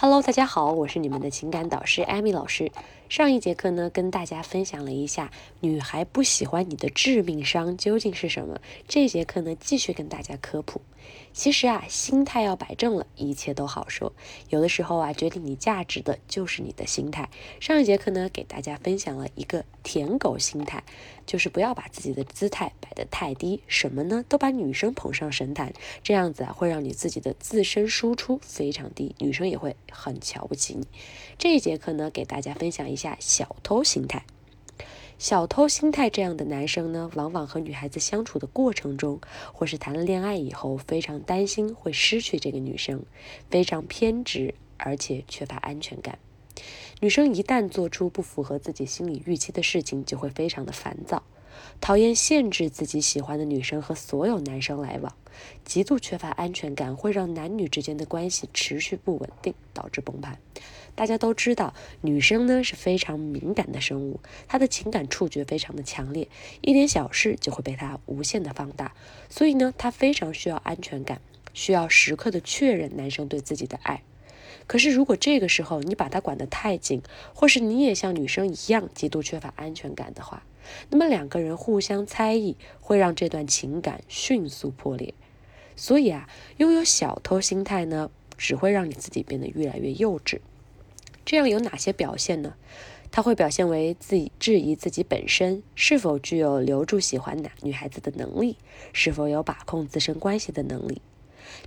Hello，大家好，我是你们的情感导师艾米老师。上一节课呢，跟大家分享了一下女孩不喜欢你的致命伤究竟是什么。这节课呢，继续跟大家科普。其实啊，心态要摆正了，一切都好说。有的时候啊，决定你价值的就是你的心态。上一节课呢，给大家分享了一个舔狗心态，就是不要把自己的姿态摆得太低，什么呢，都把女生捧上神坛，这样子啊，会让你自己的自身输出非常低，女生也会很瞧不起你。这一节课呢，给大家分享一下小偷心态。小偷心态这样的男生呢，往往和女孩子相处的过程中，或是谈了恋爱以后，非常担心会失去这个女生，非常偏执，而且缺乏安全感。女生一旦做出不符合自己心理预期的事情，就会非常的烦躁，讨厌限制自己喜欢的女生和所有男生来往，极度缺乏安全感，会让男女之间的关系持续不稳定，导致崩盘。大家都知道，女生呢是非常敏感的生物，她的情感触觉非常的强烈，一点小事就会被她无限的放大，所以呢，她非常需要安全感，需要时刻的确认男生对自己的爱。可是如果这个时候你把他管得太紧，或是你也像女生一样极度缺乏安全感的话，那么两个人互相猜疑，会让这段情感迅速破裂。所以啊，拥有小偷心态呢，只会让你自己变得越来越幼稚。这样有哪些表现呢？他会表现为自己质疑自己本身是否具有留住喜欢男女孩子的能力，是否有把控自身关系的能力。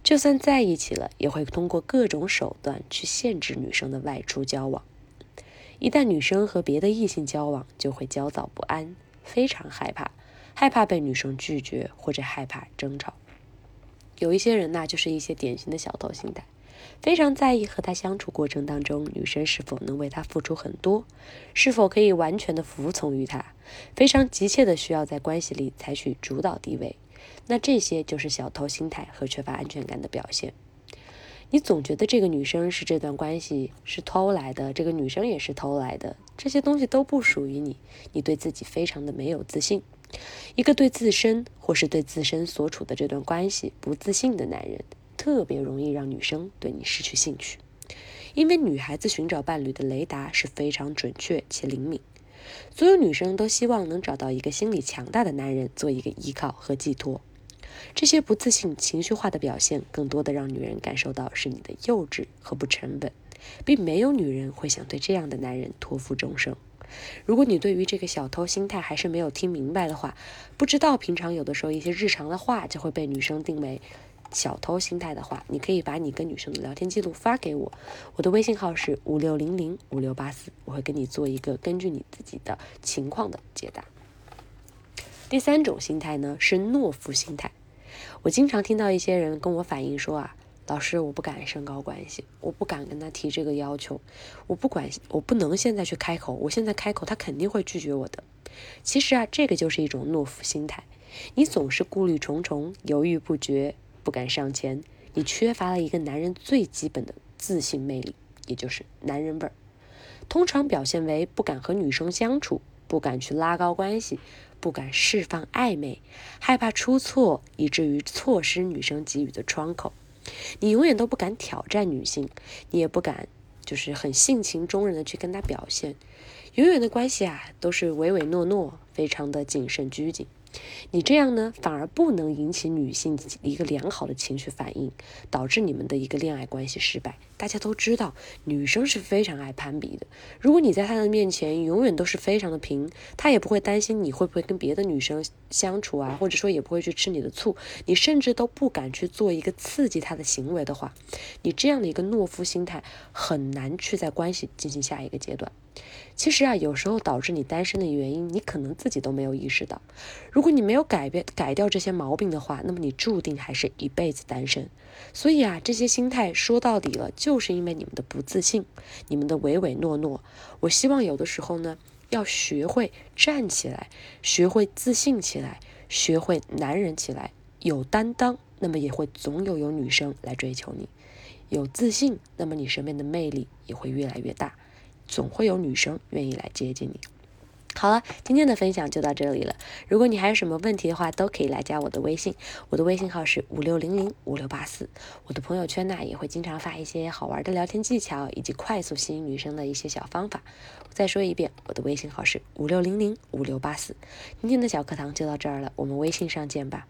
就算在一起了，也会通过各种手段去限制女生的外出交往。一旦女生和别的异性交往，就会焦躁不安，非常害怕，害怕被女生拒绝或者害怕争吵。有一些人呢，就是一些典型的小偷心态。非常在意和他相处过程当中，女生是否能为他付出很多，是否可以完全的服从于他，非常急切的需要在关系里采取主导地位。那这些就是小偷心态和缺乏安全感的表现。你总觉得这个女生是这段关系是偷来的，这个女生也是偷来的，这些东西都不属于你，你对自己非常的没有自信。一个对自身或是对自身所处的这段关系不自信的男人。特别容易让女生对你失去兴趣，因为女孩子寻找伴侣的雷达是非常准确且灵敏。所有女生都希望能找到一个心理强大的男人做一个依靠和寄托。这些不自信、情绪化的表现，更多的让女人感受到是你的幼稚和不沉稳，并没有女人会想对这样的男人托付终生。如果你对于这个小偷心态还是没有听明白的话，不知道平常有的时候一些日常的话就会被女生定为。小偷心态的话，你可以把你跟女生的聊天记录发给我，我的微信号是五六零零五六八四，我会跟你做一个根据你自己的情况的解答。第三种心态呢是懦夫心态，我经常听到一些人跟我反映说啊，老师我不敢升高关系，我不敢跟他提这个要求，我不管我不能现在去开口，我现在开口他肯定会拒绝我的。其实啊，这个就是一种懦夫心态，你总是顾虑重重，犹豫不决。不敢上前，你缺乏了一个男人最基本的自信魅力，也就是男人味儿。通常表现为不敢和女生相处，不敢去拉高关系，不敢释放暧昧，害怕出错，以至于错失女生给予的窗口。你永远都不敢挑战女性，你也不敢就是很性情中人的去跟她表现。永远的关系啊，都是唯唯诺诺，非常的谨慎拘谨。你这样呢，反而不能引起女性一个良好的情绪反应，导致你们的一个恋爱关系失败。大家都知道，女生是非常爱攀比的。如果你在她的面前永远都是非常的平，她也不会担心你会不会跟别的女生相处啊，或者说也不会去吃你的醋，你甚至都不敢去做一个刺激她的行为的话，你这样的一个懦夫心态很难去在关系进行下一个阶段。其实啊，有时候导致你单身的原因，你可能自己都没有意识到。如如果你没有改变、改掉这些毛病的话，那么你注定还是一辈子单身。所以啊，这些心态说到底了，就是因为你们的不自信，你们的唯唯诺诺。我希望有的时候呢，要学会站起来，学会自信起来，学会男人起来，有担当，那么也会总有有女生来追求你。有自信，那么你身边的魅力也会越来越大。总会有女生愿意来接近你。好了，今天的分享就到这里了。如果你还有什么问题的话，都可以来加我的微信，我的微信号是五六零零五六八四。我的朋友圈呢也会经常发一些好玩的聊天技巧，以及快速吸引女生的一些小方法。再说一遍，我的微信号是五六零零五六八四。今天的小课堂就到这儿了，我们微信上见吧。